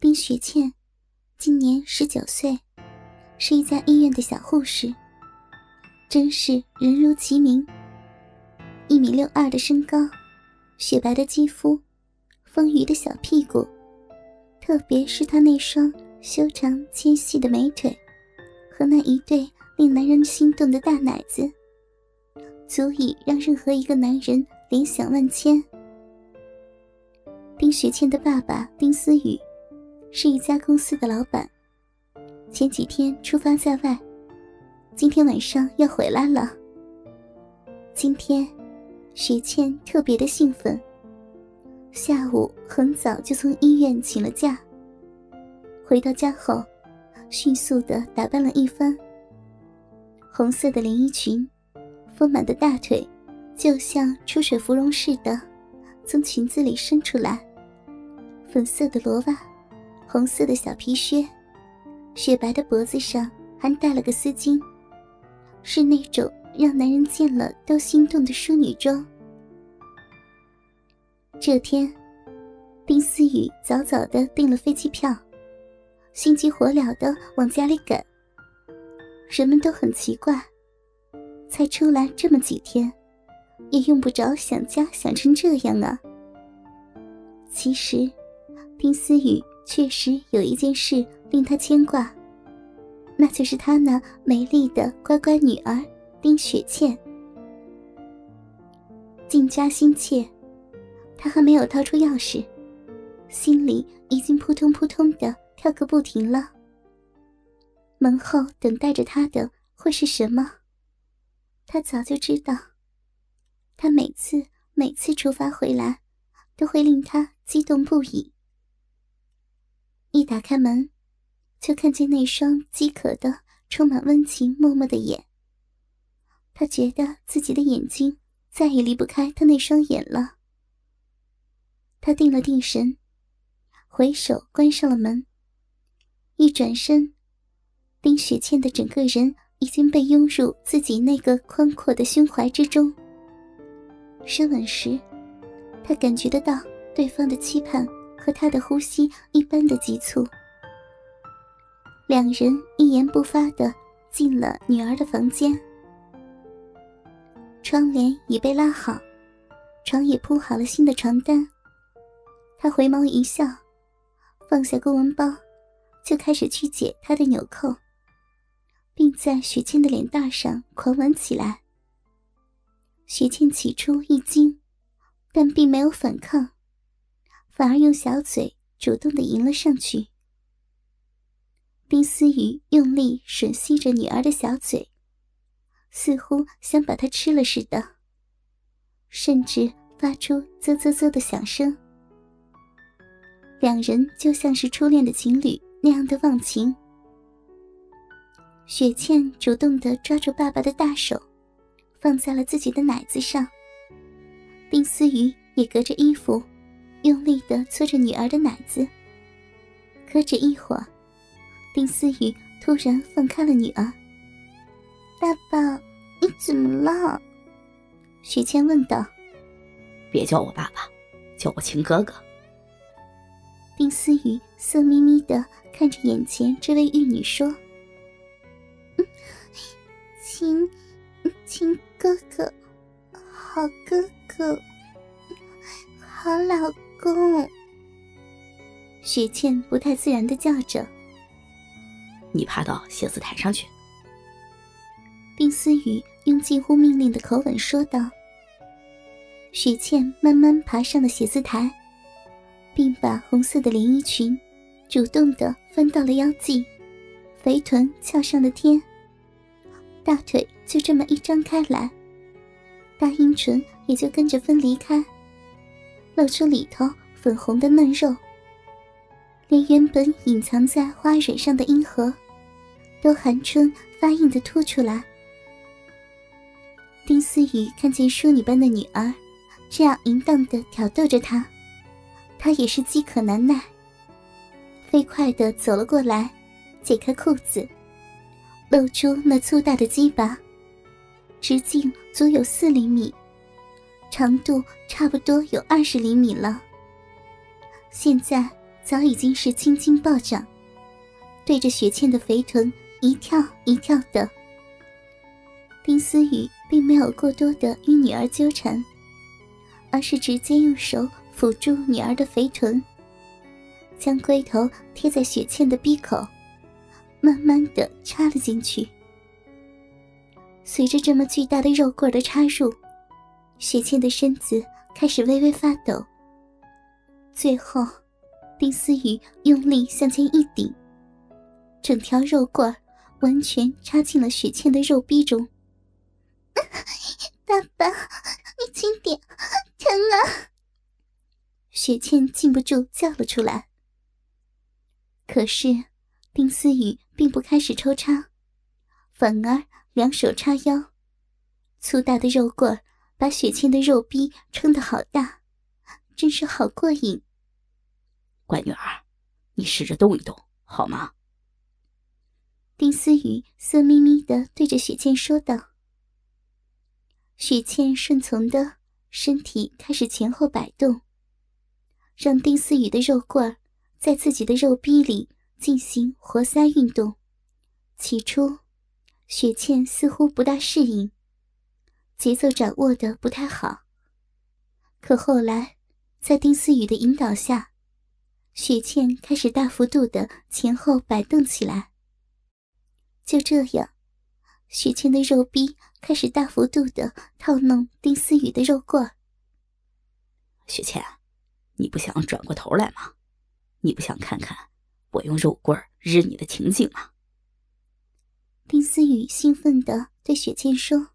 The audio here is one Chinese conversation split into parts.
丁雪倩，今年十九岁，是一家医院的小护士。真是人如其名。一米六二的身高，雪白的肌肤，丰腴的小屁股，特别是她那双修长纤细的美腿，和那一对令男人心动的大奶子，足以让任何一个男人联想万千。丁雪倩的爸爸丁思雨。是一家公司的老板，前几天出发在外，今天晚上要回来了。今天，雪倩特别的兴奋，下午很早就从医院请了假。回到家后，迅速的打扮了一番。红色的连衣裙，丰满的大腿，就像出水芙蓉似的，从裙子里伸出来。粉色的罗袜。红色的小皮靴，雪白的脖子上还戴了个丝巾，是那种让男人见了都心动的淑女装。这天，丁思雨早早的订了飞机票，心急火燎的往家里赶。人们都很奇怪，才出来这么几天，也用不着想家想成这样啊。其实，丁思雨。确实有一件事令他牵挂，那就是他那美丽的乖乖女儿丁雪倩。进家心切，他还没有掏出钥匙，心里已经扑通扑通的跳个不停了。门后等待着他的会是什么？他早就知道。他每次每次出发回来，都会令他激动不已。一打开门，就看见那双饥渴的、充满温情、默默的眼。他觉得自己的眼睛再也离不开他那双眼了。他定了定神，回手关上了门。一转身，丁雪倩的整个人已经被拥入自己那个宽阔的胸怀之中。深吻时，他感觉得到对方的期盼。和他的呼吸一般的急促，两人一言不发的进了女儿的房间。窗帘已被拉好，床也铺好了新的床单。他回眸一笑，放下公文包，就开始去解他的纽扣，并在雪倩的脸蛋上狂吻起来。雪倩起初一惊，但并没有反抗。反而用小嘴主动的迎了上去。丁思雨用力吮吸着女儿的小嘴，似乎想把她吃了似的，甚至发出啧啧啧的响声。两人就像是初恋的情侣那样的忘情。雪倩主动的抓住爸爸的大手，放在了自己的奶子上。丁思雨也隔着衣服。用力的搓着女儿的奶子，可只一会儿，丁思雨突然放开了女儿。爸爸，你怎么了？许倩问道。别叫我爸爸，叫我亲哥哥。丁思雨色眯眯的看着眼前这位玉女说：“亲，亲哥哥，好哥哥，雪倩不太自然的叫着：“你爬到写字台上去。”丁思雨用近乎命令的口吻说道。雪倩慢慢爬上了写字台，并把红色的连衣裙主动的翻到了腰际，肥臀翘上了天，大腿就这么一张开来，大阴唇也就跟着分离开。露出里头粉红的嫩肉，连原本隐藏在花蕊上的阴核，都含春发硬的凸出来。丁思雨看见淑女般的女儿，这样淫荡的挑逗着她，她也是饥渴难耐，飞快的走了过来，解开裤子，露出那粗大的鸡巴，直径足有四厘米。长度差不多有二十厘米了。现在早已经是青筋暴涨，对着雪倩的肥臀一跳一跳的。丁思雨并没有过多的与女儿纠缠，而是直接用手抚住女儿的肥臀，将龟头贴在雪倩的鼻口，慢慢的插了进去。随着这么巨大的肉棍的插入，雪倩的身子开始微微发抖。最后，丁思雨用力向前一顶，整条肉棍完全插进了雪倩的肉壁中。爸爸，你轻点，疼啊！雪倩禁不住叫了出来。可是，丁思雨并不开始抽插，反而两手叉腰，粗大的肉棍把雪倩的肉逼撑得好大，真是好过瘾。乖女儿，你试着动一动好吗？丁思雨色眯眯的对着雪倩说道。雪倩顺从的身体开始前后摆动，让丁思雨的肉棍在自己的肉壁里进行活塞运动。起初，雪倩似乎不大适应，节奏掌握的不太好。可后来，在丁思雨的引导下，雪倩开始大幅度的前后摆动起来。就这样。雪倩的肉逼开始大幅度的套弄丁思雨的肉棍雪倩，你不想转过头来吗？你不想看看我用肉棍日你的情景吗？丁思雨兴奋的对雪倩说。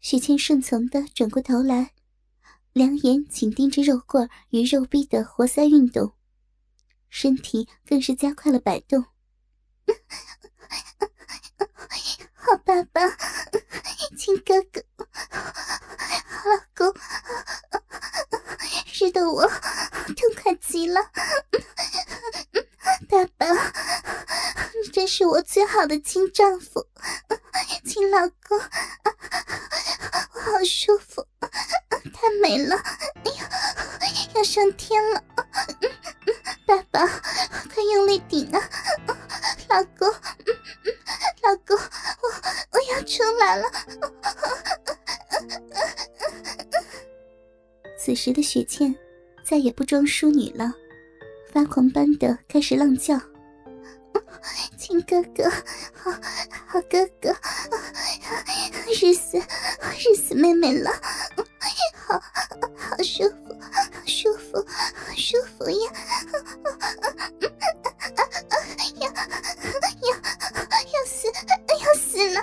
雪倩顺从的转过头来，两眼紧盯着肉棍与肉逼的活塞运动，身体更是加快了摆动。好爸爸，亲哥哥，好老公，是的我痛快极了。爸爸，你真是我最好的亲丈夫，亲老公，我好舒服，太美了，哎呀，要上天了。爸爸，快用力顶啊，老公。老公，我我要出来了！此时的雪倩再也不装淑女了，发狂般的开始浪叫：“亲哥哥，好好哥哥，日死日死妹妹了，好好舒服，舒服，舒服呀！”要，要，要死，要死了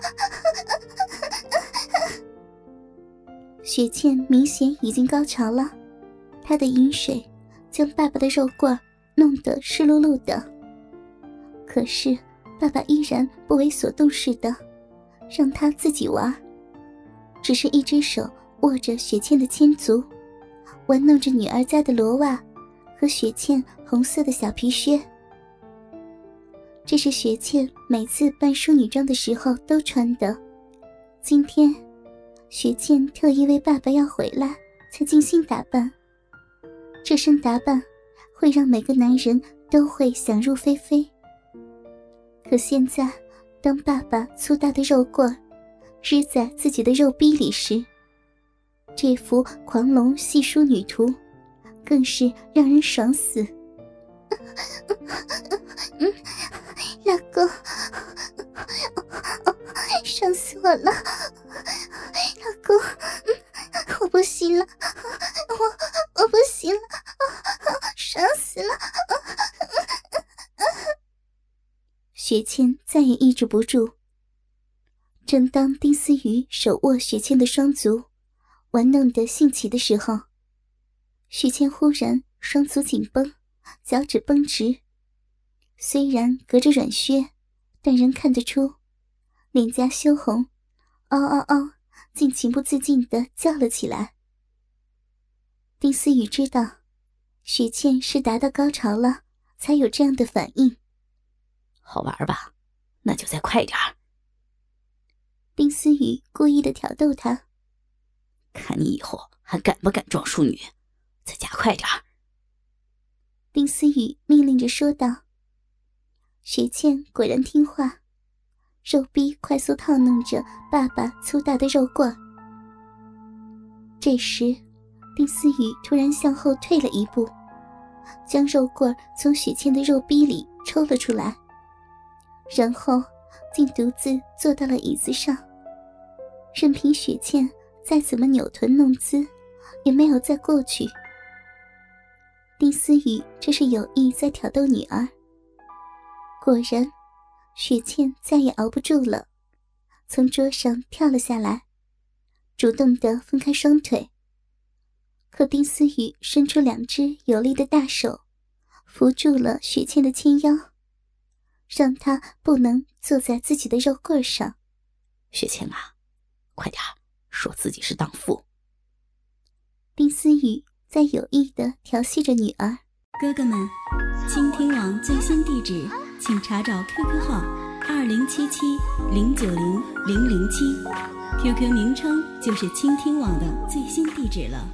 雪倩明显已经高潮了，她的饮水将爸爸的肉罐弄得湿漉漉的。可是爸爸依然不为所动似的，让她自己玩，只是一只手握着雪倩的千足，玩弄着女儿家的罗袜和雪倩红色的小皮靴。这是雪倩每次扮淑女装的时候都穿的，今天。雪倩特意为爸爸要回来才精心打扮，这身打扮会让每个男人都会想入非非。可现在，当爸爸粗大的肉棍日在自己的肉逼里时，这幅狂龙戏书女图更是让人爽死。老公，爽死我了！老公，我不行了，我我不行了，爽死了！雪倩再也抑制不住。正当丁思雨手握雪倩的双足，玩弄的兴起的时候，许倩忽然双足紧绷，脚趾绷直。虽然隔着软靴，但仍看得出脸颊羞红，嗷嗷嗷。竟情不自禁的叫了起来。丁思雨知道，许倩是达到高潮了，才有这样的反应。好玩吧？那就再快点儿。丁思雨故意的挑逗他，看你以后还敢不敢装淑女，再加快点儿。丁思雨命令着说道。雪倩果然听话，肉逼快速套弄着爸爸粗大的肉棍。这时，丁思雨突然向后退了一步，将肉棍从雪倩的肉逼里抽了出来，然后竟独自坐到了椅子上，任凭雪倩再怎么扭臀弄姿，也没有再过去。丁思雨这是有意在挑逗女儿。果然，雪倩再也熬不住了，从桌上跳了下来，主动的分开双腿。可丁思雨伸出两只有力的大手，扶住了雪倩的纤腰，让她不能坐在自己的肉棍上。雪倩啊，快点说自己是荡妇。丁思雨在有意的调戏着女儿。哥哥们，倾听网最新地址。请查找 QQ 号二零七七零九零零零七，QQ 名称就是倾听网的最新地址了。